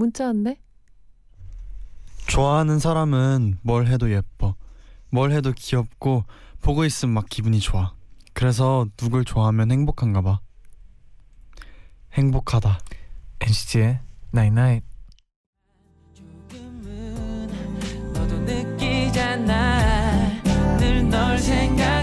문자 왔네. 좋아하는 사람은 뭘 해도 예뻐. 뭘 해도 귀엽고 보고 있으면 막 기분이 좋아. 그래서 누굴 좋아하면 행복한가 봐. 행복하다. NCT의 Night Night. 조금은 너도 느끼잖아 늘널 생각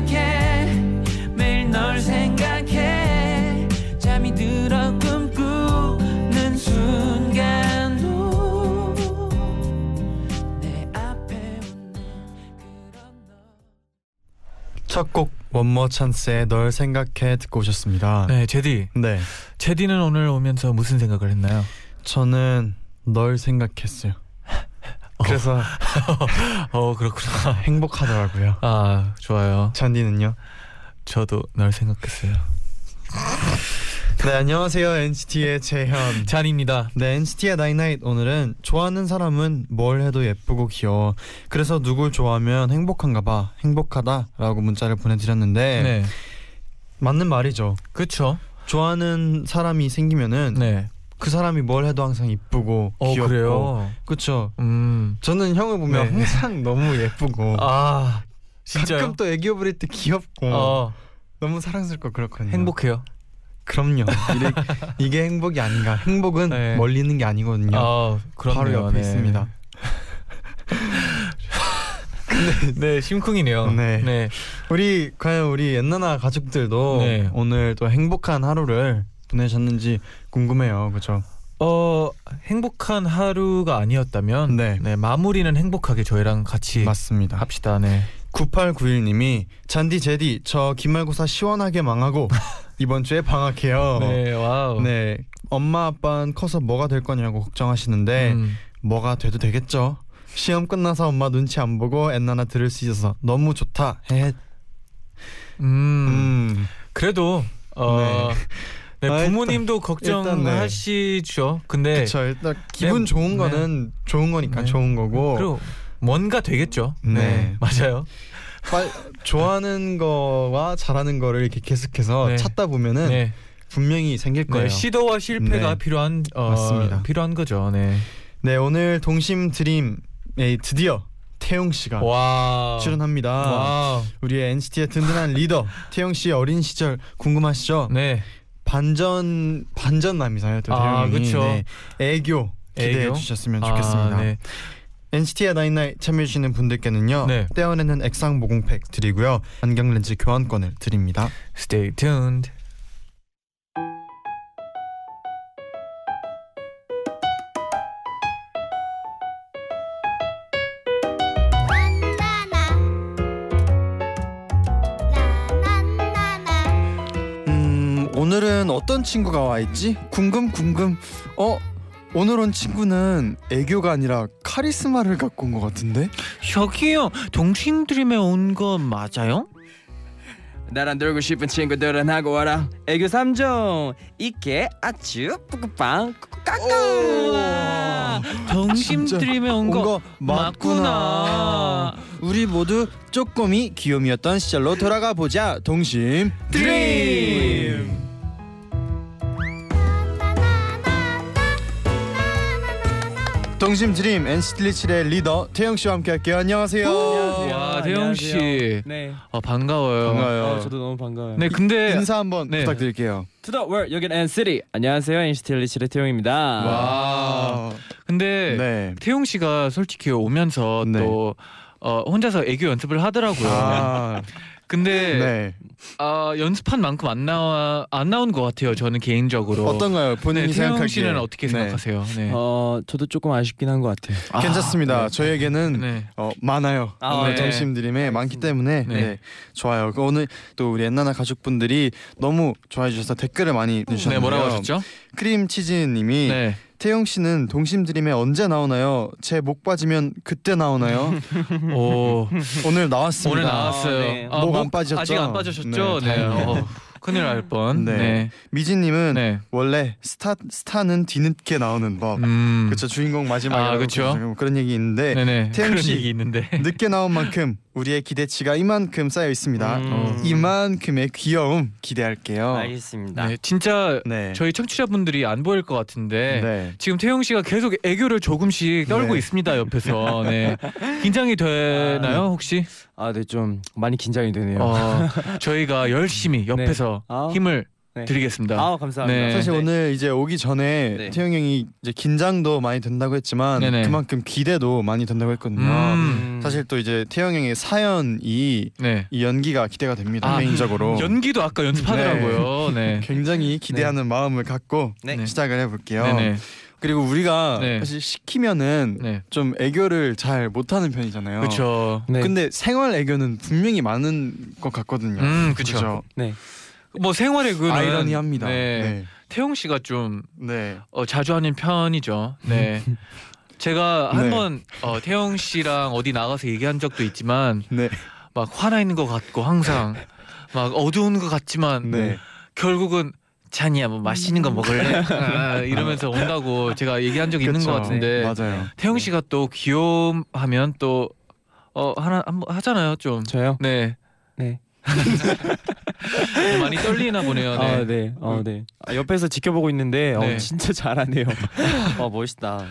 첫 곡 원모어찬스의 널 생각해 듣고 오셨습니다. 네, 제디. 네. 제디는 오늘 오면서 무슨 생각을 했나요? 저는 널 생각했어요. 그래서 어, 그렇구나. 행복하더라고요. 아, 좋아요. 잔디는요? 저도 널 생각했어요. 네 안녕하세요 NCT의 재현. 쟈니입니다. 네 NCT의 night night 오늘은 좋아하는 사람은 뭘 해도 예쁘고 귀여워. 그래서 누굴 좋아하면 행복한가 봐. 행복하다라고 문자를 보내드렸는데 네. 맞는 말이죠. 그렇죠. 좋아하는 사람이 생기면은 네. 그 사람이 뭘 해도 항상 이쁘고 어, 귀엽고 그래요. 그쵸 음. 저는 형을 보면 네. 항상 너무 예쁘고 아, 진짜요? 가끔 또 애교 부릴 때 귀엽고 어, 너무 사랑스럽고 그렇거든요 행복해요. 그럼요 이래, 이게 행복이 아닌가 행복은 네. 멀리 있는 게 아니거든요 아. 바로 옆에 네. 있습니다 네, 심쿵이네요. 네. 네. 우리 과연 우리 엔나나 가족들도 네. 오늘 또 행복한 하루를 보내셨는지 궁금해요 그죠 어, 행복한 하루가 아니었다면 네. 네, 마무리는 행복하게 저희랑 같이 맞습니다 합시다. 네. 9891님이 잔디 제디 저 기말고사 시원하게 망하고 이번 주에 방학해요. 네, 와우. 네. 엄마 아빠는 커서 뭐가 될 거냐고 걱정하시는데 음. 뭐가 돼도 되겠죠. 시험 끝나서 엄마 눈치 안 보고 엔나나 들을 수 있어서 너무 좋다. 음. 음. 그래도 어 네. 아, 부모님도 일단 네. 걱정하시죠. 근데 그쵸. 일단 기분 네, 좋은 네. 거는 좋은 거니까 네. 좋은 거고. 그리고 뭔가 되겠죠. 네. 네. 맞아요. 빨- 좋아하는 거와 잘하는 거를 이렇게 계속해서 네. 찾다 보면은 네. 분명히 생길 거예요. 네. 시도와 실패가 네. 필요한 어, 맞습니다. 필요한 거죠. 네. 네 오늘 동심 DREAM에 드디어 태용 씨가 와. 출연합니다. 와. 우리의 NCT의 든든한 리더 태용 씨의 어린 시절 궁금하시죠? 네. 반전 반전남이잖아요. 또 아, 태용이 그쵸. 네. 애교 기대해 애교? 주셨으면 좋겠습니다. 아, 네. NCT의 나인나잇 참여해 주시는 분들께는요. 네. 떼어내는 액상 모공팩 드리고요. 안경 렌즈 교환권을 드립니다. Stay tuned. 음 오늘은 어떤 친구가 와 있지? 궁금 궁금. 어 오늘 온 친구는 애교가 아니라 카리스마를 갖고 온 것 같은데? 저기요 동생들이매 온거 맞아요? 나랑 놀고 싶은 친구들은 하고 와라 애교 3종 이케 아츄 뿌꾸빵 꾸꾸까까 동생들이매 온거거 맞구나. 우리 모두 쪼꼬미 귀요미였던 시절로 돌아가 보자. 동심 DREAM. 동심 DREAM NCT 127의 리더 태용 씨와 함께 할게요. 안녕하세요. 와, 태용 씨. 네 어, 반가워요. 반가워요. 어, 저도 너무 반가워요 네, 근데 인사 한번 네. 부탁드릴게요. To the world 여긴 NCT 안녕하세요 NCT 127의 태용입니다 와. 근데 네. 태용 씨가 솔직히 오면서 네. 또 어, 혼자서 애교 연습을 하더라고요. 아, 근데 네. 아, 연습한 만큼 안 나와 안 나온 것 같아요. 저는 개인적으로. 어떤가요? 본인이 네, 생각하기에 씨는 어떻게 네. 생각하세요? 네. 어 저도 조금 아쉽긴 한 것 같아요 아, 괜찮습니다. 네. 저에게는 네. 어, 많아요. 아, 오늘 네. 점심 드림에 많기 때문에 네. 네. 좋아요. 그 오늘 또 우리 엔나나 가족분들이 너무 좋아해 주셔서 댓글을 많이 네, 주셨는데요. 뭐라고 하셨죠? 크림 치즈님이 네. 태영 씨는 동심 드림에 언제 나오나요? 제 목 빠지면 그때 나오나요? 오 오늘 나왔습니다. 오늘 나왔어요. 네. 아, 목안 목 빠지셨죠? 아직 안 빠지셨죠? 네, 네. 어, 큰일 날 뻔. 네. 네. 미진님은 네. 원래 스타 스타는 뒤늦게 나오는 법. 음. 그렇죠 주인공 마지막에 아, 그쵸. 그런 얘기 있는데 네네. 태영 그런 씨. 얘기 있는데. 늦게 나온 만큼 우리의 기대치가 이만큼 쌓여 있습니다. 음. 이만큼의 귀여움 기대할게요. 알겠습니다. 네, 진짜 네. 저희 청취자분들이 안 보일 것 같은데 네. 지금 태영 씨가 계속 애교를 조금씩 떨고 네. 있습니다 옆에서. 네. 긴장이 되나요 혹시? 아, 네, 좀 많이 긴장이 되네요. 어, 저희가 열심히 옆에서 아. 힘을 네. 드리겠습니다. 아, 감사합니다. 네. 사실 오늘 이제 오기 전에 네. 태영 형이 이제 긴장도 많이 된다고 했지만 네네. 그만큼 기대도 많이 된다고 했거든요. 음. 사실 또 이제 태영 형의 사연이 네. 이 연기가 기대가 됩니다. 아, 개인적으로 연기도 아까 연습하더라고요. 네. 굉장히 기대하는 마음을 갖고 네. 시작을 해볼게요. 네네. 그리고 우리가 네. 사실 시키면은 네. 좀 애교를 잘 못하는 편이잖아요. 그렇죠. 네. 근데 생활 애교는 분명히 많은 것 같거든요. 음, 그쵸. 그죠? 네. 뭐 생활의 그는 아이러니합니다. 네. 네. 태용 씨가 좀 네. 어, 자주 하는 편이죠. 네. 제가 네. 한번 어, 태용 씨랑 어디 나가서 얘기한 적도 있지만 네. 막 화나 있는 것 같고 항상 막 어두운 것 같지만 네. 결국은 잔이야 뭐 맛있는 거 먹을래 아, 이러면서 온다고 제가 얘기한 적이 있는. 것 같은데 네, 맞아요. 태용 씨가 또 귀여움하면 또 어, 하나 한번 하잖아요 좀. 저요? 네. 네. 네, 많이 떨리나 보네요. 네. 아, 네. 어, 네. 아, 옆에서 지켜보고 있는데 어, 네. 진짜 잘하네요. 어, 멋있다.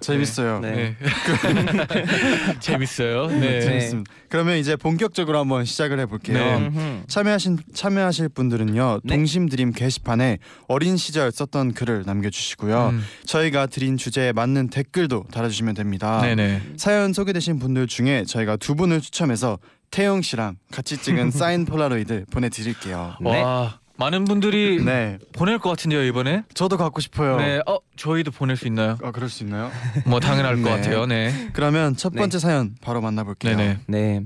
재밌어요. 네. 네. 재밌어요. 네. 네. 재밌습니다. 그러면 이제 본격적으로 한번 시작을 해볼게요. 네. 참여하신 참여하실 분들은요 네. 동심 드림 게시판에 어린 시절 썼던 글을 남겨주시고요. 음. 저희가 드린 주제에 맞는 댓글도 달아주시면 됩니다. 네네. 사연 소개되신 분들 중에 저희가 두 분을 추첨해서 태영 씨랑 같이 찍은 사인 폴라로이드 보내드릴게요. 네. 와 많은 분들이 네, 보낼 것 같은데요 이번에. 저도 갖고 싶어요. 네. 어 저희도 보낼 수 있나요? 아 그럴 수 있나요? 뭐 당연할 것 네. 같아요. 네. 그러면 첫 네. 번째 사연 바로 만나볼게요. 네네. 네.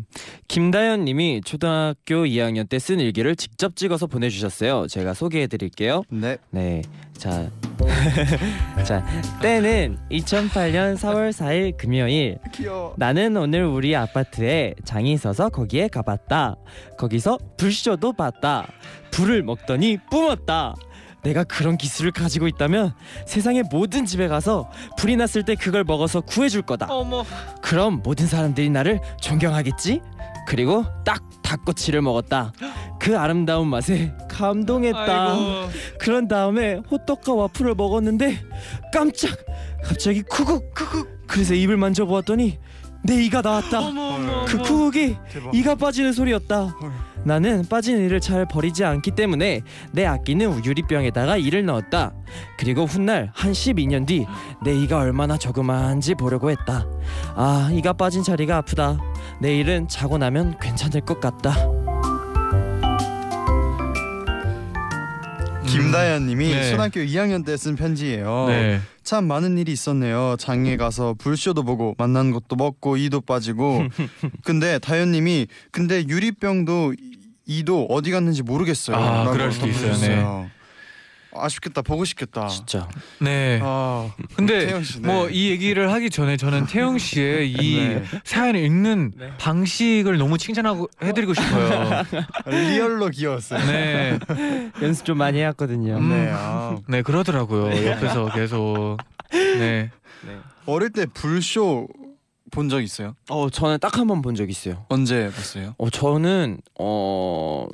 김다현 님이 초등학교 2학년 때 쓴 일기를 직접 찍어서 보내주셨어요. 제가 소개해 드릴게요. 네. 네. 자. 자, 때는 2008년 4월 4일 금요일. 귀여워. 나는 오늘 우리 아파트에 장이 있어서 거기에 가봤다. 거기서 불쇼도 봤다. 불을 먹더니 뿜었다. 내가 그런 기술을 가지고 있다면 세상의 모든 집에 가서 불이 났을 때 그걸 먹어서 구해줄 거다. 어머. 그럼 모든 사람들이 나를 존경하겠지? 그리고 딱 닭꼬치를 먹었다. 그 아름다운 맛에 감동했다. 아이고. 그런 다음에 호떡과 와플을 먹었는데 깜짝 갑자기 쿠국 쿠국 그래서 입을 만져보았더니 내 이가 나왔다. 어머 어머. 그 어머. 쿠국이 대박. 이가 빠지는 소리였다. 헐. 나는 빠진 이를 잘 버리지 않기 때문에 내 아끼는 유리병에다가 이를 넣었다. 그리고 훗날 한 12년 뒤 내 이가 얼마나 조그마한지 보려고 했다. 아, 이가 빠진 자리가 아프다. 내일은 자고 나면 괜찮을 것 같다. 김다현님이 네. 초등학교 2학년 때 쓴 편지예요. 네. 참 많은 일이 있었네요. 장에 가서 불쇼도 보고 만난 것도 먹고 이도 빠지고. 근데 다현님이 근데 유리병도 이- 이도 어디 갔는지 모르겠어요. 아, 그럴 수도 있어요. 써주셨어요. 아쉽겠다. 보고 싶겠다. 진짜. 네. 아, 근데 네. 뭐이 얘기를 하기 전에 저는 태영 씨의 이 네. 사연을 읽는 네. 방식을 너무 칭찬하고 해드리고 싶어요. 리얼로 귀여웠어요. 네. 연습 좀 많이 해왔거든요. 음. 네. 아. 네 그러더라고요. 옆에서 계속. 네. 어릴 때 불쇼 본 적 있어요? 어, 저는 딱 한 번 본 적 있어요. 언제 봤어요? 어, 저는 어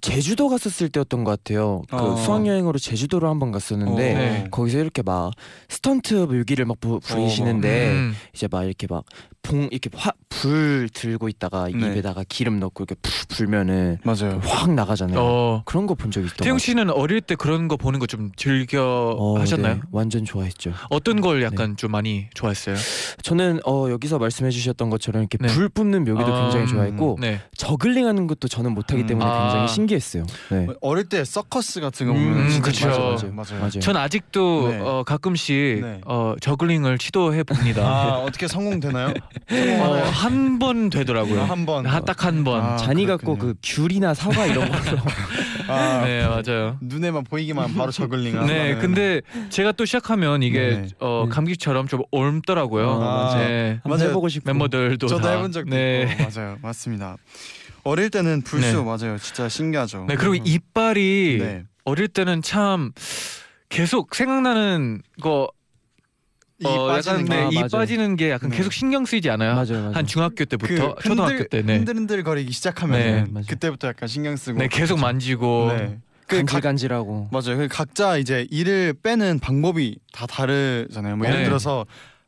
제주도 갔었을 때였던 것 같아요. 그 어. 수학 여행으로 제주도를 한번 갔었는데 어. 네. 거기서 이렇게 막 스턴트 뮤기를 막 부, 부리시는데 음. 이제 막 이렇게 막 봉 이렇게 화, 불 들고 있다가 네. 입에다가 기름 넣고 이렇게 푹 불면은 맞아요. 확 나가잖아요. 어. 그런 거 본 적 있던 태영 것 씨는 어릴 때 그런 거 보는 거 좀 즐겨. 어, 하셨나요? 네, 완전 좋아했죠. 어떤 걸 약간 좀 많이 좋아했어요? 저는 어 여기서 말씀해 주셨던 것처럼 이렇게 네. 불 뿜는 묘기도 아, 굉장히 음, 좋아했고 네. 저글링하는 것도 저는 못하기 음. 때문에 아. 굉장히 신기했어요. 네. 어릴 때 서커스 같은 거 음, 보면 진짜 그쵸. 맞아요. 맞아요. 맞아요. 맞아요. 전 아직도 네. 어, 가끔씩 네. 어, 저글링을 시도해 봅니다. 아 어떻게 성공되나요? 어, 성공하나요? 한번 되더라고요. 한 번. 딱 한 번. 아, 잔이 그렇군요. 갖고 그 귤이나 사과 이런 걸로 아, 네 맞아요. 눈에만 보이기만 바로 저글링. 네, 근데 제가 또 시작하면 이게 네. 어, 네. 감기처럼 좀 옮더라고요. 아, 맞아요. 네. 한번 맞아요. 해보고 싶고 멤버들도 저도 다. 해본 적도 네. 있고 맞아요, 맞습니다. 어릴 때는 불쇼 네. 맞아요, 진짜 신기하죠. 네 그리고 이빨이 네. 어릴 때는 참 계속 생각나는 거이 어, 빠지는 약간 게 네, 아, 이 맞아요. 빠지는 게 약간 네. 계속 신경 쓰이지 않아요? 맞아요, 맞아요. 한 중학교 때부터 그 초등학교 흔들, 때 네. 흔들흔들 거리기 시작하면 네. 그때부터 약간 신경 쓰고 네 계속 만지고 네. 그 각, 간질간질하고 맞아요. 그 각자 이제 이를 빼는 방법이 다 다르잖아요. 뭐 예를 네. 들어서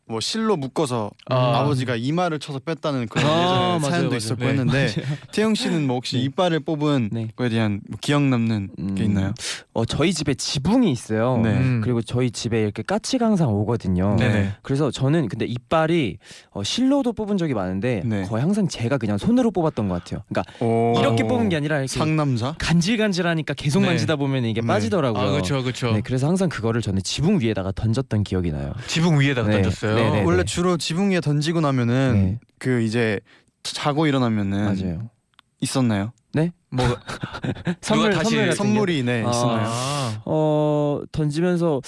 뭐 실로 묶어서 아. 아버지가 이마를 쳐서 뺐다는 그런 아, 예전에 맞아요, 사연도 맞아요. 있었고 네. 했는데 태영 씨는 뭐 혹시 네. 이빨을 뽑은 네. 거에 대한 뭐 기억 남는 음, 게 있나요? 어 저희 집에 지붕이 있어요. 네. 음. 그리고 저희 집에 이렇게 까치가 항상 오거든요. 네네. 그래서 저는 근데 이빨이 어, 실로도 뽑은 적이 많은데 네. 거의 항상 제가 그냥 손으로 뽑았던 것 같아요. 그러니까 오. 이렇게 뽑은 게 아니라 이렇게 상남자? 간질간질하니까 계속 네. 만지다 보면 이게 네. 빠지더라고요. 아 그렇죠 그렇죠. 네, 그래서 항상 그거를 저는 지붕 위에다가 던졌던 기억이 나요. 지붕 위에다가 네. 던졌어요. 네, 네. 원래 주로 지붕 위에 던지고 나면은 네. 그 이제 자고 일어나면은 맞아요. 있었나요? 뭐 선물 다시 선물. 선물이 네 아. 있었나요? 아, 어 던지면서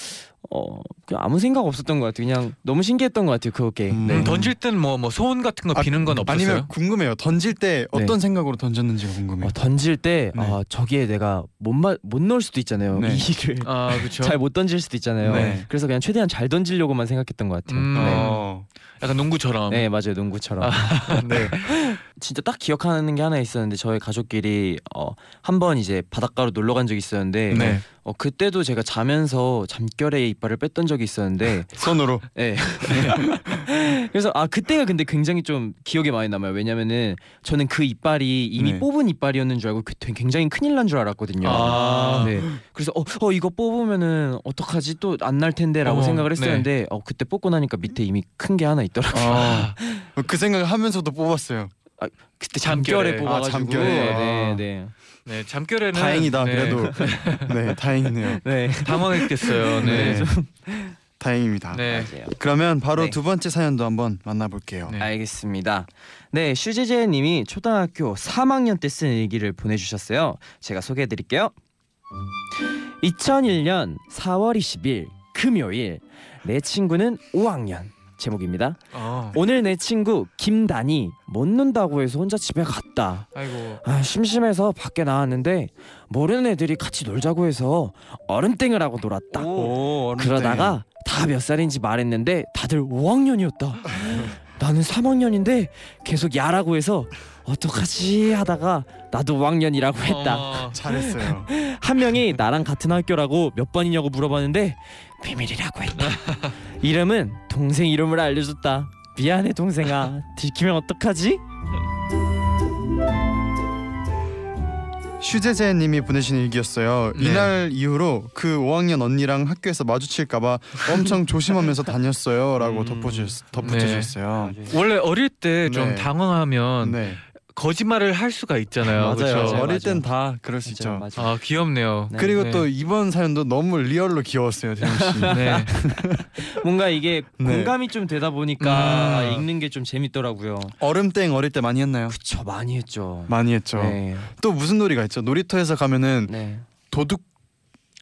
어 그냥 아무 생각 없었던 것 같아요. 그냥 너무 신기했던 것 같아요. 그게. 음. 네. 음, 던질 땐 뭐 뭐 소원 같은 거 아, 비는 건 없었어요? 아니면 궁금해요. 던질 때 네. 어떤 생각으로 던졌는지가 궁금해요. 어, 던질 때 네. 아, 저기에 내가 못못 넣을 수도 있잖아요. 네. 이를 아 그렇죠. 잘못 던질 수도 있잖아요. 네. 그래서 그냥 최대한 잘 던지려고만 생각했던 것 같아요. 음. 네. 어. 약간 농구처럼. 네 맞아요 농구처럼 네. 진짜 딱 기억하는 게 하나 있었는데 저희 가족끼리 어, 한 번 이제 바닷가로 놀러 간 적이 있었는데 네. 어, 그때도 제가 자면서 잠결에 이빨을 뺐던 적이 있었는데 손으로. 네. 그래서 아 그때가 근데 굉장히 좀 기억에 많이 남아요 왜냐면은 저는 그 이빨이 이미 네. 뽑은 이빨이었는 줄 알고 그 굉장히 큰일 난 줄 알았거든요 아. 네. 그래서 어, 어 이거 뽑으면은 어떡하지 또 안 날 텐데라고 생각을 했었는데 어 그때 뽑고 나니까 밑에 이미 큰 게 하나 있 더라고요 아, 그 생각을 하면서도 뽑았어요. 그때 잠결에. 잠결에 뽑아가지고 아, 잠결에. 네, 아. 네. 네 잠결에는 다행이다. 네, 그래도 네 다행이네요. 네. 당황했겠어요. 네. 네. 다행입니다. 네. 맞아요. 그러면 바로 네. 두 번째 사연도 한번 만나볼게요. 네. 알겠습니다. 네, 슈제제 님이 초등학교 3학년 때 쓴 일기를 보내주셨어요. 제가 소개해드릴게요. 2001년 4월 20일 금요일 내 친구는 5학년 제목입니다. 어. 오늘 내 친구 김단이 못 논다고 해서 혼자 집에 갔다. 아이고. 아, 심심해서 밖에 나왔는데 모르는 애들이 같이 놀자고 해서 얼음땡을 하고 놀았다. 오, 어른땡. 그러다가 다 몇 살인지 말했는데 다들 5학년이었다. 나는 3학년인데 계속 야라고 해서 어떡하지 하다가 나도 5학년이라고 했다. 어, 잘했어요. 한 명이 나랑 같은 학교라고 몇 번이냐고 물어봤는데 비밀이라고 했다. 이름은 동생 이름을 알려줬다. 미안해 동생아. 들키면 어떡하지? 슈제제님이 보내신 일기였어요. 네. 이날 이후로 그 5학년 언니랑 학교에서 마주칠까봐 엄청 조심하면서 다녔어요라고 음. 덧붙여 덧붙여주셨어요. 원래 어릴 때좀 네. 당황하면 네, 거짓말을 할 수가 있잖아요. 맞아요, 그렇죠? 맞아요. 어릴 땐 다 그럴 수 있죠. 맞아. 아 귀엽네요. 네. 그리고 네. 또 이번 사연도 너무 리얼로 귀여웠어요, 태영 씨. 네. 뭔가 이게 네. 공감이 좀 되다 보니까 음. 읽는 게 좀 재밌더라고요. 얼음땡 어릴 때 많이 했나요? 그쵸 많이 했죠. 많이 했죠. 네. 또 무슨 놀이가 있죠? 놀이터에서 가면은 네. 도둑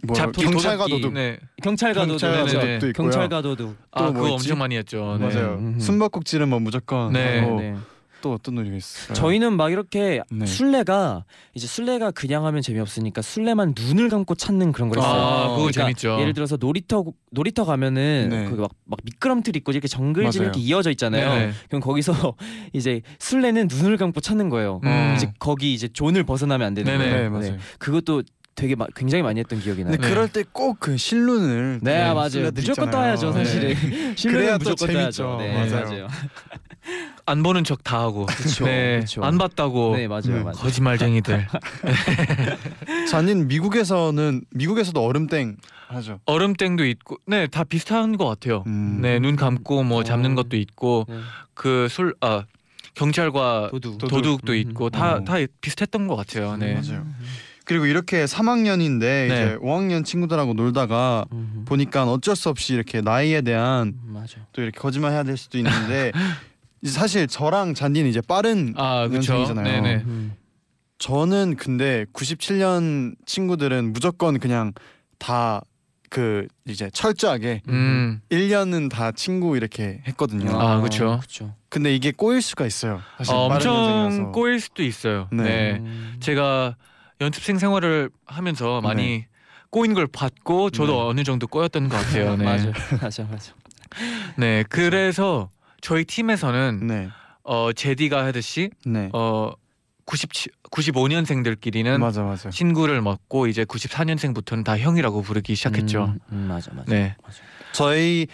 뭐 잡기, 경찰과 도둑기. 도둑 네. 경찰과 도둑. 경찰과 있고요. 경찰과 도둑. 아 뭐 그거 있지? 엄청 많이 했죠. 네. 맞아요. 음. 숨바꼭질은 뭐 무조건 네. 하고 네. 또 어떤 놀이가 있어요? 저희는 막 이렇게 네. 술래가 이제 술래가 그냥 하면 재미없으니까 술래만 눈을 감고 찾는 그런 걸 했어요. 아 그거 그러니까 재밌죠. 예를 들어서 놀이터 놀이터 가면은 네. 거기 막, 막 미끄럼틀 있고 이렇게 맞아요. 이렇게 이어져 있잖아요. 네네. 그럼 거기서 이제 술래는 눈을 감고 찾는 거예요. 음. 이제 거기 이제 존을 벗어나면 안 되는 네네. 거예요. 네, 맞아요. 그것도 되게 마, 굉장히 많이 했던 기억이 나요. 근데 네. 그럴 때 꼭 그 실눈을 네, 또 맞아요. 무조건 있잖아요. 떠야죠, 네. 사실은. 실내는 또 무조건 재밌죠. 떠야죠. 네, 맞아요. 맞아요. 안 보는 척 다 하고. 그쵸, 네. 그쵸. 안 봤다고. 네, 맞아요, 네. 맞아요. 거짓말쟁이들. 잔인 미국에서는 미국에서도 얼음땡 하죠. 얼음땡도 있고, 네, 다 비슷한 것 같아요. 음. 네, 눈 감고 뭐 잡는 어. 것도 있고, 네. 그 술, 아 경찰과 도둑. 도둑. 도 음. 있고 다 어. 다 비슷했던 것 같아요. 네. 맞아요. 그리고 이렇게 3학년인데 이제 5학년 친구들하고 놀다가 음, 보니까 어쩔 수 없이 이렇게 나이에 대한 맞아. 또 이렇게 거짓말 해야 될 수도 있는데 사실 저랑 잔디는 이제 빠른 아, 그렇죠. 연생이잖아요. 네네. 음. 저는 근데 97년 친구들은 무조건 그냥 다 그 이제 철저하게 음. 1년은 다 친구 이렇게 했거든요. 아, 그쵸. 그쵸. 근데 이게 꼬일 수가 있어요. 사실 어, 빠른 엄청 년생이라서. 꼬일 수도 있어요. 네. 네. 음. 제가 연습생 생활을 하면서 많이 꼬인 걸 봤고 저도 네. 어느 정도 꼬였던 것 같아요. 네. 맞아 맞아 맞아. 네. 그래서 저희 팀에서는 네, 어 제디가 하듯이 네, 어 97, 95년생들끼리는 맞아 맞아. 친구를 먹고 이제 94년생부터는 다 형이라고 부르기 시작했죠. 음, 음, 맞아 맞아. 네. 맞아. 저희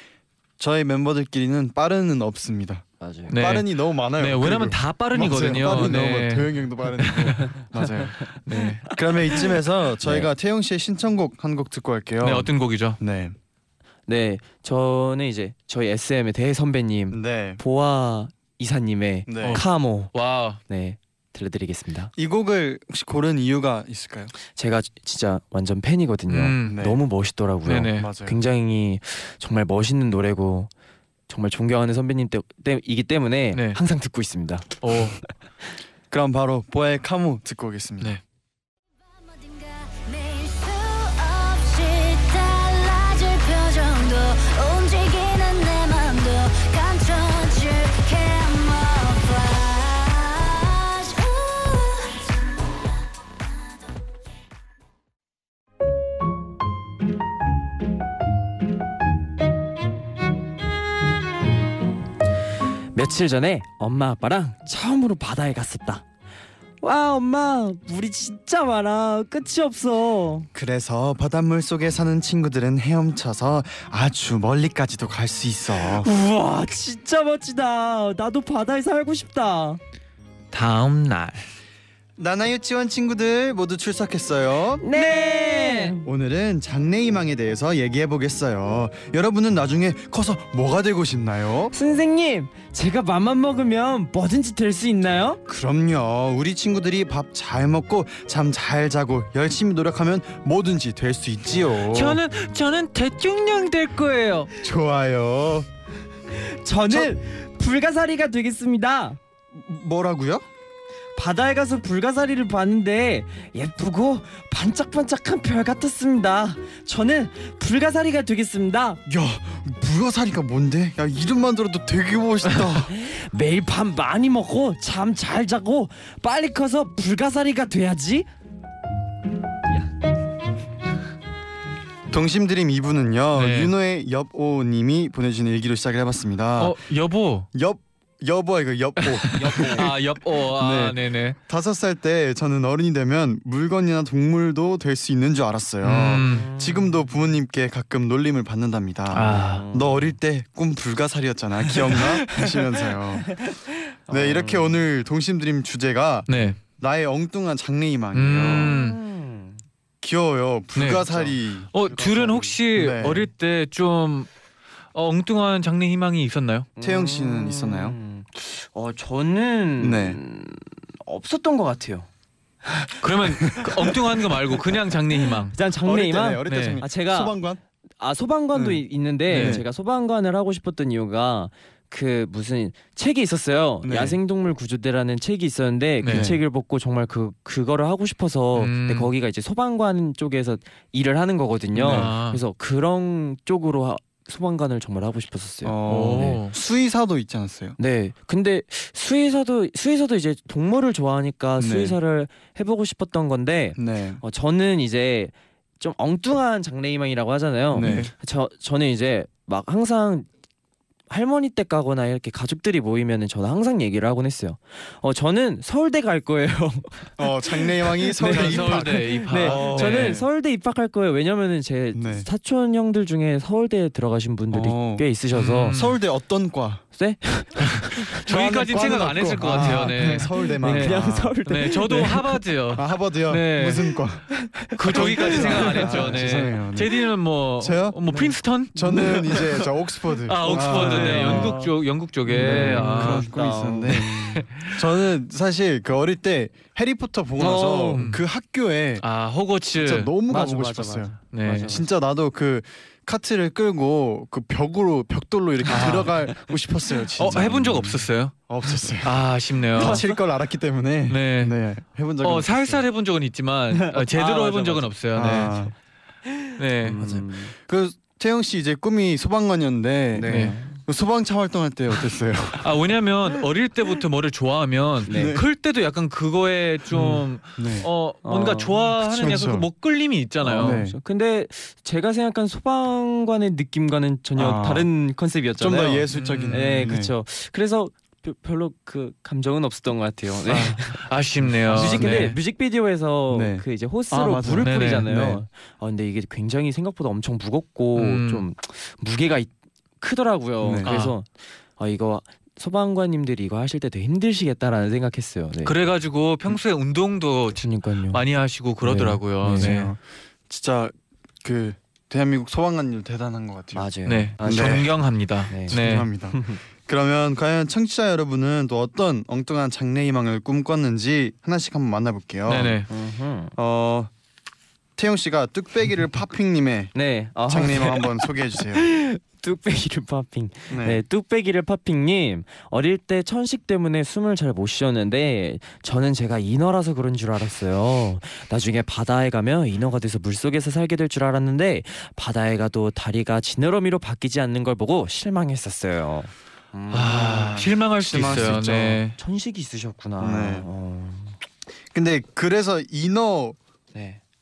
저희 멤버들끼리는 빠른은 없습니다. 맞아요. 네. 빠른이 너무 많아요. 네, 왜냐면. 다 빠른이거든요. 빠른이 네. 너무. 도영이 형도 빠른이고 맞아요. 네. 그러면 이쯤에서 저희가 태영 씨의 신청곡 한 곡 듣고 갈게요. 네, 어떤 곡이죠? 네, 네, 저는 이제 저희 SM의 대 선배님 네, 보아 이사님의 네. 카모 와. 네 들려드리겠습니다. 이 곡을 혹시 고른 이유가 있을까요? 제가 지- 진짜 완전 팬이거든요. 음, 네. 너무 멋있더라고요. 네네. 맞아요. 굉장히 정말 멋있는 노래고 정말 존경하는 선배님 때, 때 이기 때문에 네. 항상 듣고 있습니다. 오. 그럼 바로 보아의 카무 듣고 오겠습니다. 네. 며칠 전에 엄마 아빠랑 처음으로 바다에 갔었다. 와 엄마 물이 진짜 많아 끝이 없어. 그래서 바닷물 속에 사는 친구들은 헤엄쳐서 아주 멀리까지도 갈 수 있어. 우와 진짜 멋지다. 나도 바다에 살고 싶다. 다음 날. 나나 유치원 친구들 모두 출석했어요. 네. 오늘은 장래희망에 대해서 얘기해 보겠어요. 여러분은 나중에 커서 뭐가 되고 싶나요? 선생님 제가 맘만 먹으면 뭐든지 될 수 있나요? 그럼요. 우리 친구들이 밥 잘 먹고 잠 잘 자고 열심히 노력하면 뭐든지 될 수 있지요. 저는 저는 대통령 될 거예요. 좋아요. 저는 불가사리가 되겠습니다. 뭐라고요? 바다에 가서 불가사리를 봤는데 예쁘고 반짝반짝한 별 같았습니다. 저는 불가사리가 되겠습니다. 야, 불가사리가 뭔데? 야, 이름만 들어도 되게 멋있다. 매일 밥 많이 먹고 잠 잘 자고 빨리 커서 불가사리가 돼야지. 동심드림 2부는요. 네. 윤호의 엽오님이 보내주신 일기로 시작을 해봤습니다. 어, 여보. 엽 여보 이거 엽오. 아, 여보. 아, 네, 네. 다섯 살 때 저는 어른이 되면 물건이나 동물도 될 수 있는 줄 알았어요. 음. 지금도 부모님께 가끔 놀림을 받는답니다. 아. 너 어릴 때 꿈 불가사리였잖아. 기억나? 하시면서요. 네 이렇게 오늘 동심드림 주제가 네. 나의 엉뚱한 장래희망이에요. 음. 귀여워요. 불가사리. 어, 둘은 혹시 네. 어릴 때 좀 어, 엉뚱한 장래 희망이 있었나요? 태영 씨는 있었나요? 어 저는 네. 없었던 것 같아요. 그러면 그 엉뚱한 거 말고 그냥 장래 희망. 일단 어릴 장래 희망. 때네, 어릴 때 네. 장래. 아 제가 소방관? 아 소방관도 네. 이- 있는데 네. 제가 소방관을 하고 싶었던 이유가 그 무슨 책이 있었어요. 네. 야생동물 구조대라는 책이 있었는데 그 네. 책을 보고 정말 그 그거를 하고 싶어서 음. 근데 거기가 이제 소방관 쪽에서 일을 하는 거거든요. 네. 아. 그래서 그런 쪽으로 하- 소방관을 정말 하고 싶었었어요. 어, 오. 수의사도 있지 않았어요? 네. 근데 수의사도 수의사도 이제 동물을 좋아하니까 네. 수의사를 해보고 싶었던 건데 네. 어, 저는 이제 좀 엉뚱한 장래 희망이라고 하잖아요. 네. 저 저는 이제 막 항상 할머니 댁 가거나 이렇게 가족들이 모이면은 저는 항상 얘기를 하곤 했어요. 어 저는 서울대 갈 거예요. 어 장래희망이 서울대 네, 입학. 서울대 입학. 네, 어. 저는 네. 서울대 입학할 거예요. 왜냐면은 제 네. 사촌 형들 중에 서울대 들어가신 분들이 어. 꽤 있으셔서 음. 서울대 어떤 과? 네? 저희까지는 생각 안 했을 것 같아요. 네. 그냥 서울대만. 네, 그냥 아. 서울대. 네, 저도 하버드요. 아 하버드요? 네. 무슨 과? 그 저기까지 생각 안 했죠. 아, 네. 죄송해요. 네. 제디는 뭐, 저요? 어, 뭐 네. 프린스턴? 저는 이제 저 옥스퍼드. 아, 옥스퍼드, 아, 네, 네. 영국 쪽, 영국 쪽에. 네, 아, 그런 꿈이 있었는데 저는 사실 그 어릴 때 해리포터 보고 나서 어. 그 학교에 아 호거츠. 진짜 너무 가보고 맞아, 싶었어요. 맞아. 네. 맞아. 진짜 나도 그 카트를 끌고 그 벽으로 벽돌로 이렇게 들어가고 싶었어요. 진짜. 어 해본 적 없었어요? 없었어요. 아 아쉽네요. 다칠 걸 알았기 때문에 네. 네 해본 적은 어 없었어요. 살살 해본 적은 있지만 어, 제대로 아, 맞아, 해본 적은 맞아. 없어요. 네. 아, 네. 맞아요. 그 태영 씨 이제 꿈이 소방관이었는데 네. 그 소방차 활동할 때 어땠어요? 아 왜냐면 어릴 때부터 뭐를 좋아하면 네. 클 때도 약간 그거에 좀 네. 어 뭔가 어, 좋아하는 그쵸, 약간 그쵸. 그 먹끌림이 있잖아요. 어, 네. 그렇죠. 근데 제가 생각한 소방관의 느낌과는 전혀 아. 다른 좀 컨셉이었잖아요. 더 예술적인. 네, 그렇죠. 그래서 별- 별로 그 감정은 없었던 것 같아요. 네. 아, 쉽네요 뮤직 근데 네. 뮤직비디오에서 네. 그 이제 아, 호스로 맞아요. 물을 네네. 뿌리잖아요. 네. 아 근데 이게 굉장히 생각보다 엄청 무겁고 음. 좀 무게가 있- 크더라고요. 네. 그래서 아 이거 소방관님들이 이거 하실 때 되게 힘드시겠다라는 생각했어요. 네. 그래가지고 평소에 운동도 그러니까요. 많이 하시고 그러더라고요. 네. 네. 맞아요. 진짜 그 대한민국 소방관님 대단한 것 같아요. 맞아요. 네. 아, 네. 존경합니다. 네. 네. 죄송합니다. 그러면 과연 청취자 여러분은 또 어떤 엉뚱한 장래희망을 꿈꿨는지 하나씩 한번 만나볼게요. 네네. 어 태용 씨가 뚝배기를 파핑님의 네. 아, 장래희망 한번 소개해 주세요. 뚝배기를 파핑. 네. 네, 뚝배기를 파핑님 어릴 때 천식 때문에 숨을 잘 못 쉬었는데 저는 제가 인어라서 그런 줄 알았어요. 나중에 바다에 가면 인어가 돼서 물 속에서 살게 될 줄 알았는데 바다에 가도 다리가 지느러미로 바뀌지 않는 걸 보고 실망했었어요. 음, 아, 실망할 수 있어요. 네. 천식이 있으셨구나. 네. 어, 근데 그래서 인어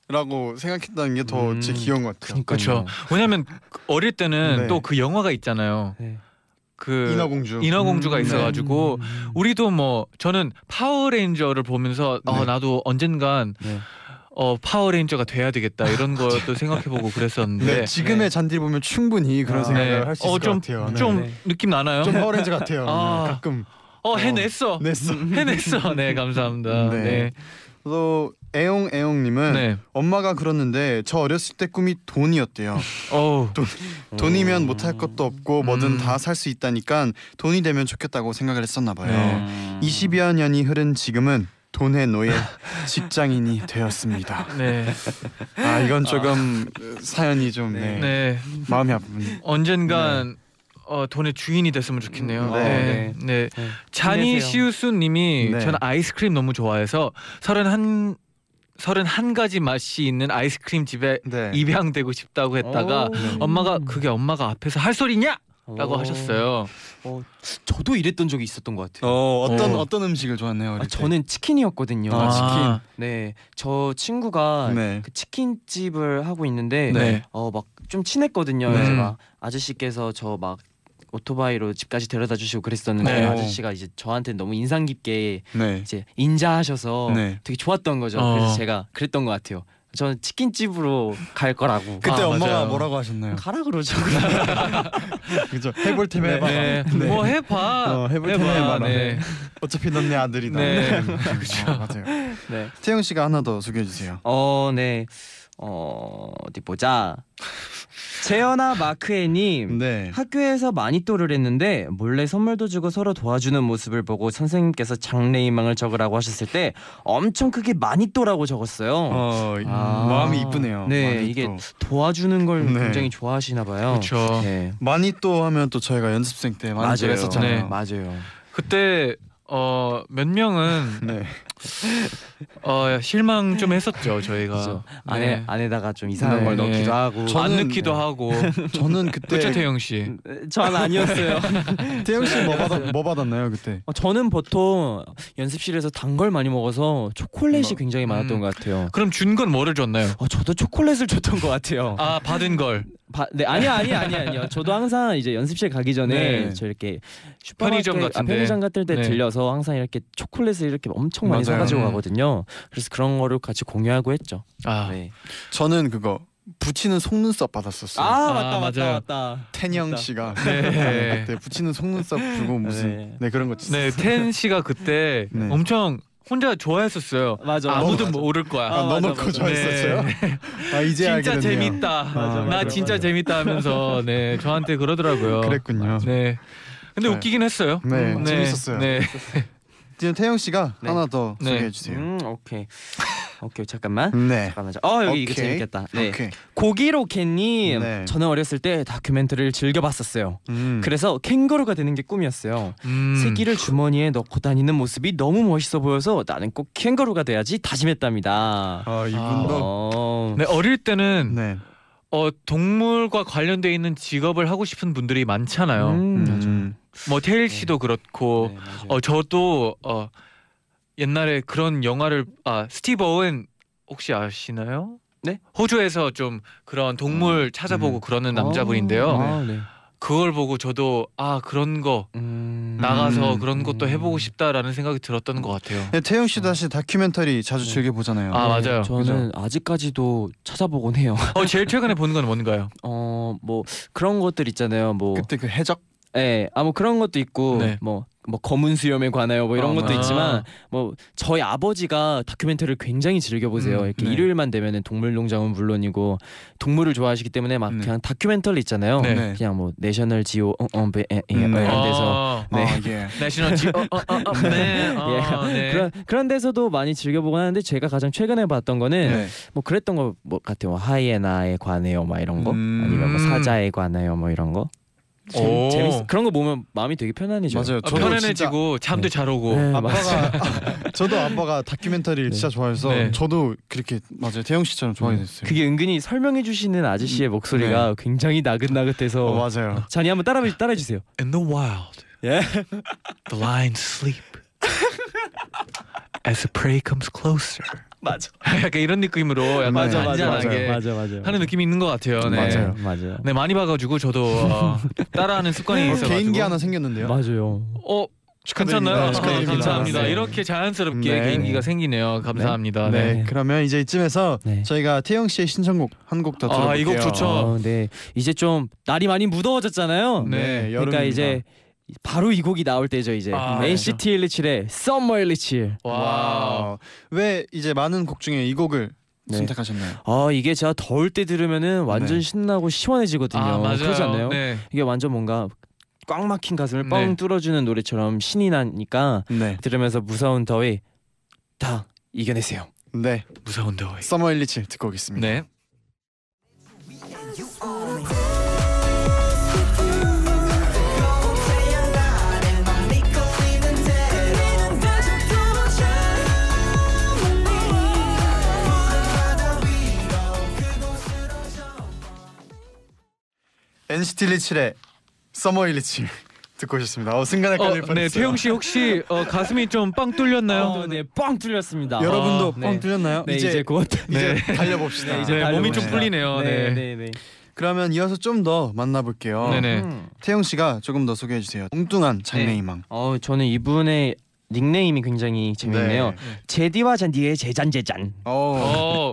라고 네. 생각했다는 게더 음, 제 귀여운 것 같아요. 그렇죠. 왜냐면 어릴 때는 네. 또그 영화가 있잖아요. 네. 그 인어공주. 인어공주가 음, 있어가지고 음, 우리도 뭐 저는 파워레인저를 보면서 어 네. 나도 언젠간 네. 어 파워레인저가 돼야 되겠다 이런 것도 생각해보고 그랬었는데 네, 지금의 잔디를 보면 충분히 그런 아, 생각을 네. 할수 어, 있을 좀- 것 같아요. 네. 좀 네. 느낌 나나요? 좀 파워레인저 같아요. 아. 네, 가끔 어 해냈어. 냈어. 해냈어. 네 감사합니다. 네. 네. 또 애용 애용님은 네. 엄마가 그러는데 저 어렸을 때 꿈이 돈이었대요. 어우. 돈이면 못할 것도 없고 뭐든 음. 다살 수 있다니까 돈이 되면 좋겠다고 생각을 했었나 봐요. 네. 음. 20여 년이 흐른 지금은 돈의 노예 직장인이 되었습니다. 네. 아 이건 조금 사연이 좀 네. 네. 마음이 아픈. 언젠간 어, 돈의 주인이 됐으면 좋겠네요. 네. 네. 네. 네. 자니. 시우스님이 네. 저는 아이스크림 너무 좋아해서 서른 한 서른 한 가지 맛이 있는 아이스크림 집에 네. 입양되고 싶다고 했다가 오. 엄마가 그게 엄마가 앞에서 할 소리냐? 라고 오. 하셨어요. 저도 이랬던 적이 있었던 것 같아요. 어 어떤 어. 어. 떤 음식을 좋아하네요. 아? 저는 치킨이었거든요. 아, 치킨. 네, 저 친구가 네. 그 치킨집을 하고 있는데 네. 어막 좀 친했거든요. 네. 그래서 막 아저씨께서 저 막 오토바이로 집까지 데려다 주시고 그랬었는데 네. 아저씨가 이제 저한테 너무 인상 깊게 네. 이제 인자하셔서 네. 되게 좋았던 거죠. 어. 그래서 제가 그랬던 것 같아요. 저는 치킨집으로 갈 거라고. 그때 아, 엄마가 맞아요. 뭐라고 하셨나요? 가라 그러죠. 그죠. 해볼 테면 해봐. 네. 네. 뭐 해봐. 어, 해볼 테면 해봐. 네. 어차피 넌 내 아들이다. 네. 그렇죠. 맞아요. 네. 태영 씨가 하나 더 소개해 주세요. 어, 네. 어, 어디 보자. 재현아 마크애님. 네. 학교에서 마니또를 했는데 몰래 선물도 주고 서로 도와주는 모습을 보고 선생님께서 장래희망을 적으라고 하셨을 때 엄청 크게 마니또라고 적었어요. 어 아. 마음이 이쁘네요. 네, 많이 이게 또. 도와주는 걸 네. 굉장히 좋아하시나 봐요. 그렇죠. 네. 많이 또 하면 또 저희가 연습생 때 많이 또 맞아요. 했었잖아요. 네. 맞아요. 그때 어 몇 명은 네. 어 실망 좀 했었죠 저희가 그죠. 안에 네. 안에다가 좀 이상한 네. 걸 네. 넣기도 하고. 안 저는- 넣기도 하고 저는 그때 그렇죠 태영 씨. 전 아니었어요. 태영 씨 뭐 받았 뭐 받았나요 그때? 어, 저는 보통 연습실에서 단 걸 많이 먹어서 초콜릿이 뭐, 굉장히 많았던 음. 것 같아요. 그럼 준 건 뭐를 줬나요? 어, 저도 초콜릿을 줬던 것 같아요. 아 받은 걸. 바, 네 아니 아니 아니 아니요. 저도 항상 이제 연습실 가기 전에 네. 저 이렇게 슈퍼마켓 편의점 같은데. 아, 편의점 같은 데 네. 들려서 항상 이렇게 초콜릿을 이렇게 엄청 많이 맞아요. 사가지고 음. 가거든요. 그래서 그런 거를 같이 공유하고 했죠. 아 네. 저는 그거 붙이는 속눈썹 받았었어요. 아, 아, 맞다 맞다 맞아요. 맞다. 텐영 맞다. 씨가 네. 그때 붙이는 속눈썹 주고 무슨 네. 네, 그런 거 네, 텐 씨가 그때 네. 엄청 혼자 좋아했었어요. 맞아. 아무도 맞아. 모를 거야. 아, 아, 넣어놓고 맞아. 좋아했었어요? 아 이제 진짜. 재밌다. 맞아, 나 맞아, 진짜 맞아. 재밌다 하면서 네 저한테 그러더라고요. 그랬군요. 네. 근데 네. 웃기긴 했어요. 네, 음, 재밌었어요. 네. 지금 태영 씨가 네. 하나 더 네. 소개해 주세요. 음, 오케이. 오케이 잠깐만. 네. 잠깐만. 어 여기 이거 오케이. 재밌겠다. 네. 오케이. 고기로켓님, 네. 저는 어렸을 때 다큐멘터리를 즐겨봤었어요. 음. 그래서 캥거루가 되는 게 꿈이었어요. 음. 새끼를 주머니에 넣고 다니는 모습이 너무 멋있어 보여서 나는 꼭 캥거루가 돼야지 다짐했답니다. 아 이분도 어... 네 어릴 때는 네. 어 동물과 관련돼 있는 직업을 하고 싶은 분들이 많잖아요. 음, 음. 뭐 테일 씨도 그렇고 네, 맞아요. 어 저도 어 옛날에 그런 영화를 아 스티브 오웬 혹시 아시나요? 네? 호주에서 좀 그런 동물 찾아보고 음. 그러는 남자분인데요. 아, 네. 그걸 보고 저도 아 그런 거 음... 나가서 음. 그런 것도 해보고 싶다라는 생각이 들었던 것 같아요. 네, 태영 씨도 사실 다큐멘터리 자주 네. 즐겨 보잖아요. 아, 맞아요. 저는 아직까지도 찾아보곤 해요. 어 제일 최근에 본 건 뭔가요? 어, 뭐 그런 것들 있잖아요. 뭐 그때 그 해적 예, 아뭐 그런 것도 있고 네. 뭐 뭐 검은 수염에 관하여 뭐 이런 아, 것도 아. 있지만 뭐 저희 아버지가 다큐멘터리를 굉장히 즐겨 보세요. 음, 이렇게 네. 일요일만 되면은 동물농장은 물론이고 동물을 좋아하시기 때문에 막 네. 그냥 다큐멘터리 있잖아요. 네. 네. 그냥 뭐 내셔널 지오 어, 어, 에, 에, 음, 뭐 네. 이런 데서 아, 네. 아, 예. 내셔널 지 어, 어, 어, 어, 네. 아, 예. 네. 그런 그런 데서도 많이 즐겨 보곤 하는데 제가 가장 최근에 봤던 거는 네. 뭐 그랬던 거 뭐 같아요. 뭐 하이에나에 관해요, 막 이런 거 음. 아니면 뭐 사자에 관해요, 뭐 이런 거. 오. 재밌 그런 거 보면 마음이 되게 편안해져요. 맞아요. 아, 저도 편안해지고 잠도 잘 오고. 네, 아빠가 저도 아빠가 다큐멘터리를 네. 진짜 좋아해서 네. 저도 그렇게 맞아요. 태영 씨처럼 좋아하게 됐어요. 그게 은근히 설명해 주시는 아저씨의 목소리가 굉장히 나긋나긋해서 어, 맞아요. 잔이 한번 따라 따라해 주세요. In the wild, 예. the lions sleep. As the prey comes closer. 맞아. 약간 이런 느낌으로 약간 맞아, 맞아 맞아 잔잔하게 맞아 맞아. 하는 느낌이 있는 것 같아요. 네. 맞아요. 맞아요. 네 많이 봐가지고 저도 어, 따라하는 습관이 어, 있어가지고. 개인기 하나 생겼는데요. 맞아요. 어. 괜찮나요? 네, 아. 감사합니다. 네. 이렇게 자연스럽게 네. 개인기가 생기네요. 감사합니다. 네. 네. 그러면 이제 이쯤에서 네. 저희가 태영 씨의 신청곡 한 곡더 아, 들어볼게요. 이곡 좋죠. 어, 네. 이제 좀 날이 많이 무더워졌잖아요. 네. 네, 그러니까 여름입니다. 이제 바로 이 곡이 나올 때죠 이제 아, NCT 127의 Summer 127. 와. 왜 이제 많은 곡 중에 이 곡을 네. 선택하셨나요? 아 이게 제가 더울 때 들으면은 완전 네. 신나고 시원해지거든요. 아 맞아요. 그렇지 않나요? 네. 이게 완전 뭔가 꽉 막힌 가슴을 뻥 네. 뚫어주는 노래처럼 신이 나니까 네. 들으면서 무서운 더위 다 이겨내세요. 네. 무서운 더위. 서머 127 듣고 오겠습니다. 네. NCT 127의 서머 127 듣고 오셨습니다. 어, 순간 헷갈릴 어, 뻔했어요. 네 태용 씨 혹시 어, 가슴이 좀 빵 뚫렸나요? 어, 네, 뻥 뚫렸습니다. 여러분도 아, 뻥 네. 뚫렸나요? 네, 이제, 곧 이제 달려봅시다. 네, 이제 네, 몸이 좀 달려봅시다. 풀리네요. 네. 네, 네, 네. 그러면 이어서 좀 더 만나볼게요. 네네. 음. 태영 씨가 조금 더 소개해 주세요. 엉뚱한 장래희망. 어, 저는 이분의 닉네임이 굉장히 재밌네요. 네. 제디와 잔디의 제잔제잔. 어. 어.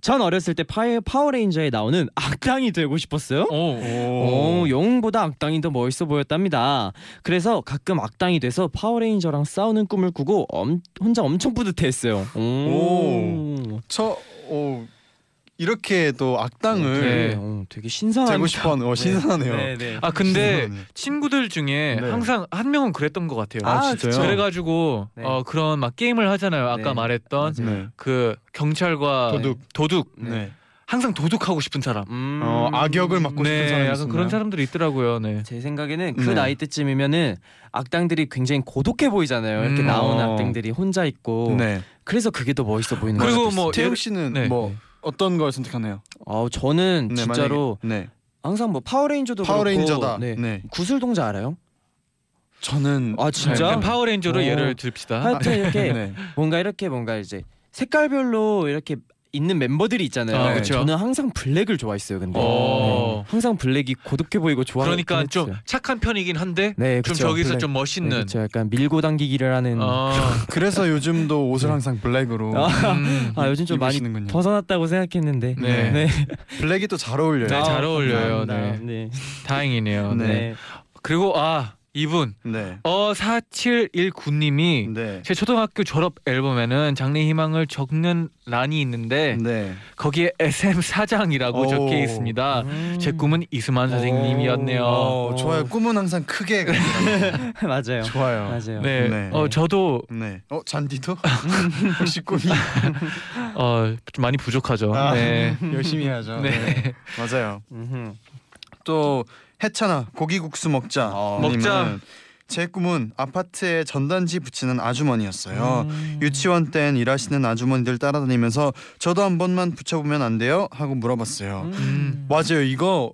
전 어렸을 때 파이, 파워레인저에 나오는 악당이 되고 싶었어요. 오. 오, 영웅보다 악당이 더 멋있어 보였답니다. 그래서 가끔 악당이 돼서 파워레인저랑 싸우는 꿈을 꾸고 엄, 혼자 엄청 뿌듯해했어요. 오, 저 오, 이렇게 또 악당을 네. 어, 되게 신선한 되고 싶어하는 어, 신선하네요. 네, 네. 아 근데 신선하네. 친구들 중에 네. 항상 한 명은 그랬던 것 같아요. 아, 진짜요? 그쵸. 그래가지고 네. 어 그런 막 게임을 하잖아요. 아까 네. 말했던. 네. 그 경찰과 도둑. 도둑 네. 항상 도둑하고 싶은 사람. 음. 어, 악역을 맡고 싶은 네, 사람이 약간 있었나요? 그런 사람들이 있더라고요. 네. 제 생각에는 그 네. 나이 때쯤이면은 악당들이 굉장히 고독해 보이잖아요. 이렇게 음. 나오는 어. 악당들이 혼자 있고 네. 그래서 그게 더 멋있어 보이는 그리고 것 같아요. 뭐 태용 씨는 네. 뭐 어떤 걸 선택하나요? 아, 저는 네, 진짜로 만약에- 네. 항상 뭐 파워레인저도 파워레인저다. 그렇고 네. 네. 구슬 동자 알아요? 저는 아, 진짜? 네, 파워레인저로 어. 예를 듭시다. 하여튼 이렇게 네. 뭔가 이렇게 뭔가 이제 색깔별로 이렇게 있는 멤버들이 있잖아요. 아, 그쵸. 저는 항상 블랙을 좋아했어요. 근데 어. 네. 항상 블랙이 고독해 보이고 좋아. 그러니까 좀 착한 편이긴 한데 네, 좀 그쵸. 저기서 블랙. 좀 네, 멋있는. 그쵸. 약간 밀고 당기기를 하는. 어. 그래서 요즘도 옷을 항상 블랙으로 아. 음. 아 요즘 좀 많이 입으시는군요. 벗어났다고 생각했는데. 네. 네. 블랙이 또 잘 어울려요. 네, 잘 어울려요. 네. 네. 다행이네요. 네. 네. 네. 그리고 아 이분 네. 어 4719님이 네. 제 초등학교 졸업 앨범에는 장래 희망을 적는 란이 있는데 네. 거기에 SM 사장이라고 오. 적혀 있습니다. 음. 제 꿈은 이수만 선생님이었네요. 어, 좋아요. 꿈은 항상 크게. 맞아요. 좋아요. 맞아요. 네. 네. 어 저도 네. 어 잔디도 혹시 꿈이 어좀 많이 부족하죠. 아, 네. 열심히 해야죠. 네. 맞아요. 음흠. 또 해찬아 고기국수 먹자. 어. 님은 먹자. 제 꿈은 아파트에 전단지 붙이는 아주머니였어요. 음. 유치원 땐 일하시는 아주머니들 따라다니면서 저도 한 번만 붙여보면 안 돼요? 하고 물어봤어요. 음. 맞아요. 이거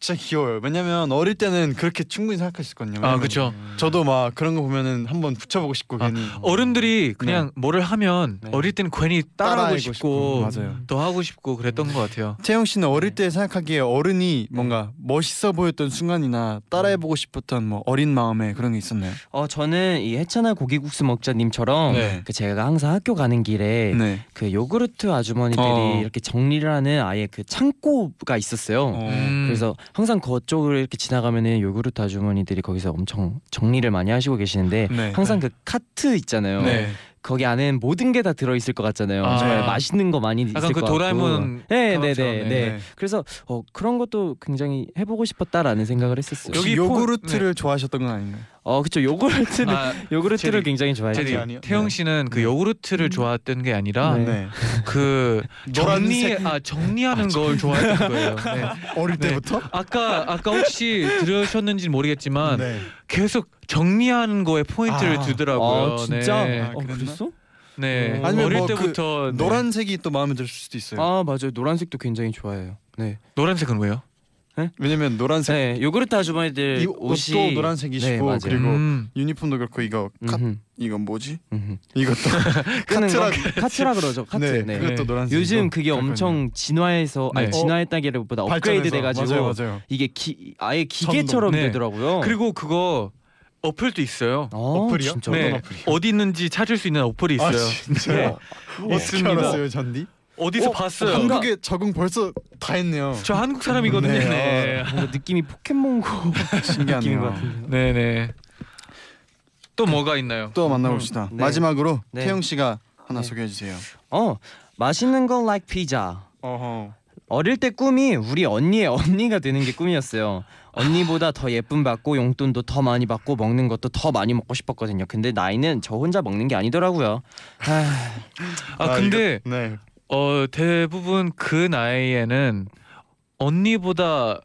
진짜 귀여워요. 왜냐면 어릴 때는 그렇게 충분히 있거든요. 아 그렇죠. 저도 막 그런 거 보면은 한번 붙여보고 싶고 아, 괜히 어른들이 그냥 뭐를 하면 네. 어릴 때는 괜히 따라하고 따라하고 싶고, 싶고, 맞아요. 더 하고 싶고 그랬던 것 같아요. 태영 씨는 어릴 때 생각하기에 어른이 뭔가 멋있어 보였던 순간이나 따라해보고 싶었던 뭐 어린 마음에 그런 게 있었나요? 어 저는 이 해찬아 고기국수 먹자님처럼 네. 그 제가 항상 학교 가는 길에 네. 그 요구르트 아주머니들이 어. 이렇게 정리를 하는 아예 그 창고가 있었어요. 어. 음. 그래서 항상 그쪽을 이렇게 지나가면은 요구르트 아주머니들이 거기서 엄청 정리를 많이 하시고 계시는데 네. 항상 그 카트 있잖아요. 네. 거기 안에 모든 게 다 들어 있을 것 같잖아요. 아. 정말 맛있는 거 많이 있을 약간 그것 같고. 도라에몽 네, 네, 네, 네. 네. 그래서 어, 그런 것도 굉장히 해보고 싶었다라는 생각을 했었어요. 여기 포- 요구르트를 좋아하셨던 건 아닌가요? 어, 그쵸. 요구르트는 아, 요구르트를 제리- 굉장히 좋아했죠. 제리, 아니요? 태영 네. 씨는 그 네. 요구르트를 좋아했던 게 아니라 네. 그 정리 노란색- 아 정리하는 걸 좋아했던 거예요. 네. 어릴 네. 때부터? 아까 아까 혹시 들으셨는지 모르겠지만 네. 계속 정리하는 거에 포인트를 아. 두더라고요. 아, 진짜? 네. 어, 그랬나? 그랬어? 네. 아니면 어릴 뭐그 때부터 네. 노란색이 또 마음에 들 수도 있어요. 아, 맞아요. 노란색도 굉장히 좋아해요. 네. 노란색은 왜요? 왜냐면 노란색 네, 요구르트 아주머니들 이 옷이 옷도 노란색이시고 네. 그리고 음. 유니폼도 그렇고 이거 카, 음흠, 이거 뭐지? 음흠. 이것도 카트라 카트라 그러죠. 카트. 네, 네. 그것도 노란색. 요즘 그게 엄청 진화해서 네. 아니 진화했다기보다 업그레이드 돼가지고 맞아요, 맞아요. 이게 기, 아예 기계처럼 네. 되더라고요. 그리고 그거 어플도 있어요. 어, 어플이요? 진짜. 네. 어디 있는지 찾을 수 있는 어플이 있어요. 아 진짜요? 어떻게 있습니다. 알았어요, 잔디? 어디서 어, 봤어요. 한국에 적응 벌써 다 했네요. 저 한국 사람이거든요. 네. 네. 뭔가 느낌이 포켓몬고 느낌인 것. 같은데. 네, 네. 또 뭐가 있나요? 또 만나봅시다. 네. 마지막으로 네. 태영 씨가 하나 네. 소개해 주세요. 어 맛있는 건 like 피자. 어허. 어릴 때 꿈이 우리 언니의 언니가 되는 게 꿈이었어요. 언니보다 더 예쁨 받고 용돈도 더 많이 받고 먹는 것도 더 많이 먹고 싶었거든요. 근데 나이는 저 혼자 먹는 게 아니더라고요. 아, 아, 근데 이거- 네. 어 대부분 그 나이에는 언니보다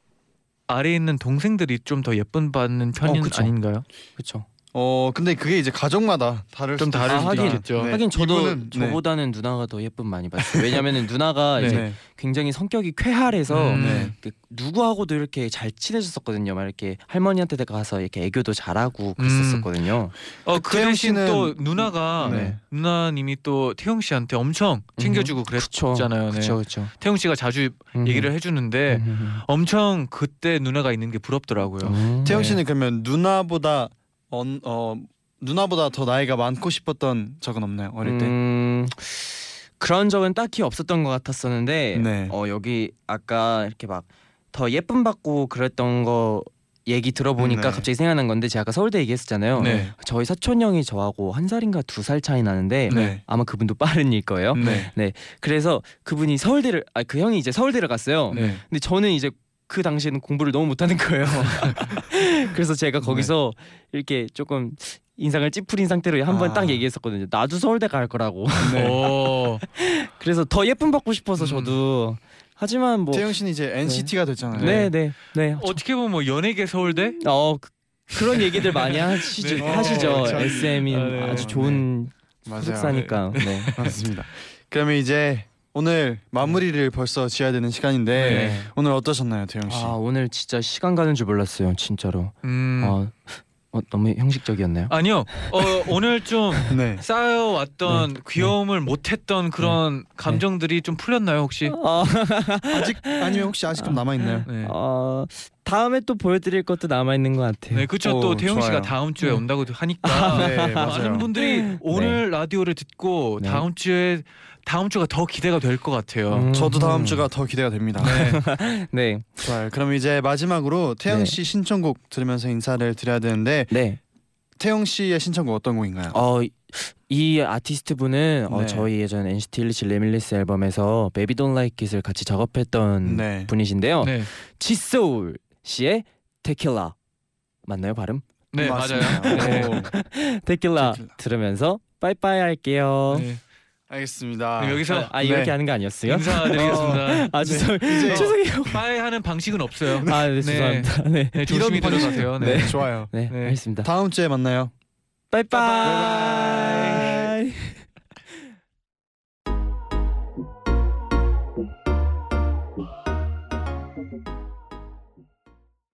아래 있는 동생들이 좀 더 예쁨 받는 편인 어, 그쵸. 아닌가요? 그렇죠. 어 근데 그게 이제 가족마다 다를 좀 다를 아, 수도 하긴- 있겠죠. 네. 하긴 저도 이분은- 네. 저보다는 누나가 더 예쁨 많이 받았어요. 왜냐면은 누나가 네. 이제 네. 굉장히 성격이 쾌활해서 음. 네. 그 누구하고도 이렇게 잘 친해졌었거든요. 막 이렇게 할머니한테 가서 이렇게 애교도 잘하고 그랬었거든요. 어, 그그 태영 대신 씨는- 또 누나가 네. 누나님이 또 태영 씨한테 엄청 챙겨주고 그쵸. 그랬잖아요. 네. 그렇죠, 그렇죠. 태영 씨가 자주 얘기를 해주는데 엄청 그때 누나가 있는 게 부럽더라고요. 음. 태영 네. 씨는 그러면 누나보다 어, 어 누나보다 더 나이가 많고 싶었던 적은 없나요 어릴 때? 음, 그런 적은 딱히 없었던 것 같았었는데 네. 어, 여기 아까 이렇게 막 더 예쁨 받고 그랬던 거 얘기 들어보니까 네. 갑자기 생각난 건데 제가 아까 서울대 얘기했었잖아요. 네. 저희 사촌 형이 저하고 한 살인가 두 살 차이 나는데 네. 아마 그분도 빠른 일 거예요. 네. 그래서 그분이 서울대를 아 그 형이 이제 서울대를 갔어요. 네. 근데 저는 이제 그 당시에는 공부를 너무 못하는 거예요. 그래서 제가 거기서 이렇게 조금 인상을 찌푸린 상태로 한번 아. 딱 얘기했었거든요. 나도 서울대 갈 거라고. 네. 오. 그래서 더 예쁨 받고 싶어서 음. 저도 하지만 뭐 태영 씨는 이제 NCT가 됐잖아요. 네, 네, 네. 어떻게 보면 뭐 연예계 서울대? 어 그, 그런 얘기들 많이 하시죠. 네. 하시죠. 어. SM이 아, 네. 아주 좋은 맞아요. 소속사니까. 네. 맞습니다. 그러면 이제 오늘 마무리를 벌써 지어야 되는 시간인데 네. 오늘 어떠셨나요, 태영 씨? 아 오늘 진짜 시간 가는 줄 몰랐어요. 진짜로. 음. 어, 어 너무 형식적이었나요? 아니요. 어, 오늘 좀 네. 쌓여왔던 귀여움을 못했던 그런 감정들이 좀 풀렸나요 혹시? 어, 아직 아니면 혹시 아직 좀 남아 있나요? 네. 어 다음에 또 보여드릴 것도 남아 있는 것 같아요. 네, 그렇죠. 오, 또 태용 씨가. 다음 주에 네. 온다고 하니까 네, 맞아요. 많은 분들이 오늘 라디오를 듣고 네. 다음 주에 다음 주가 더 기대가 될 것 같아요. 음. 저도 다음 주가 더 기대가 됩니다. 네. 네. 좋아요. 그럼 이제 마지막으로 태용 네. 씨 신청곡 들으면서 인사를 드려야 되는데 네. 태용 씨의 신청곡 어떤 곡인가요? 어, 이 아티스트 분은 어, 네. 저희 예전 NCT 127 Limitless 앨범에서 Baby Don't Like It을 같이 작업했던 네. 분이신데요. 네, 지소울 씨의 테킬라 맞나요 발음? 네 맞습니다. 맞아요. 네. 오, 테킬라 테킬라. 들으면서 빠이빠이 할게요. 네. 알겠습니다. 그럼 여기서 아, 아 이렇게 네. 하는 거 아니었어요? 인사드리겠습니다. 아 죄송 이제- 죄송해요. 빠이 하는 방식은 없어요. 아 네, 네. 죄송합니다. 네. 네, 조심히 이런 방식- 들어가세요. 네. 네, 좋아요. 네, 네. 알겠습니다. 다음 주에 만나요. 빠이빠이. 바이바이.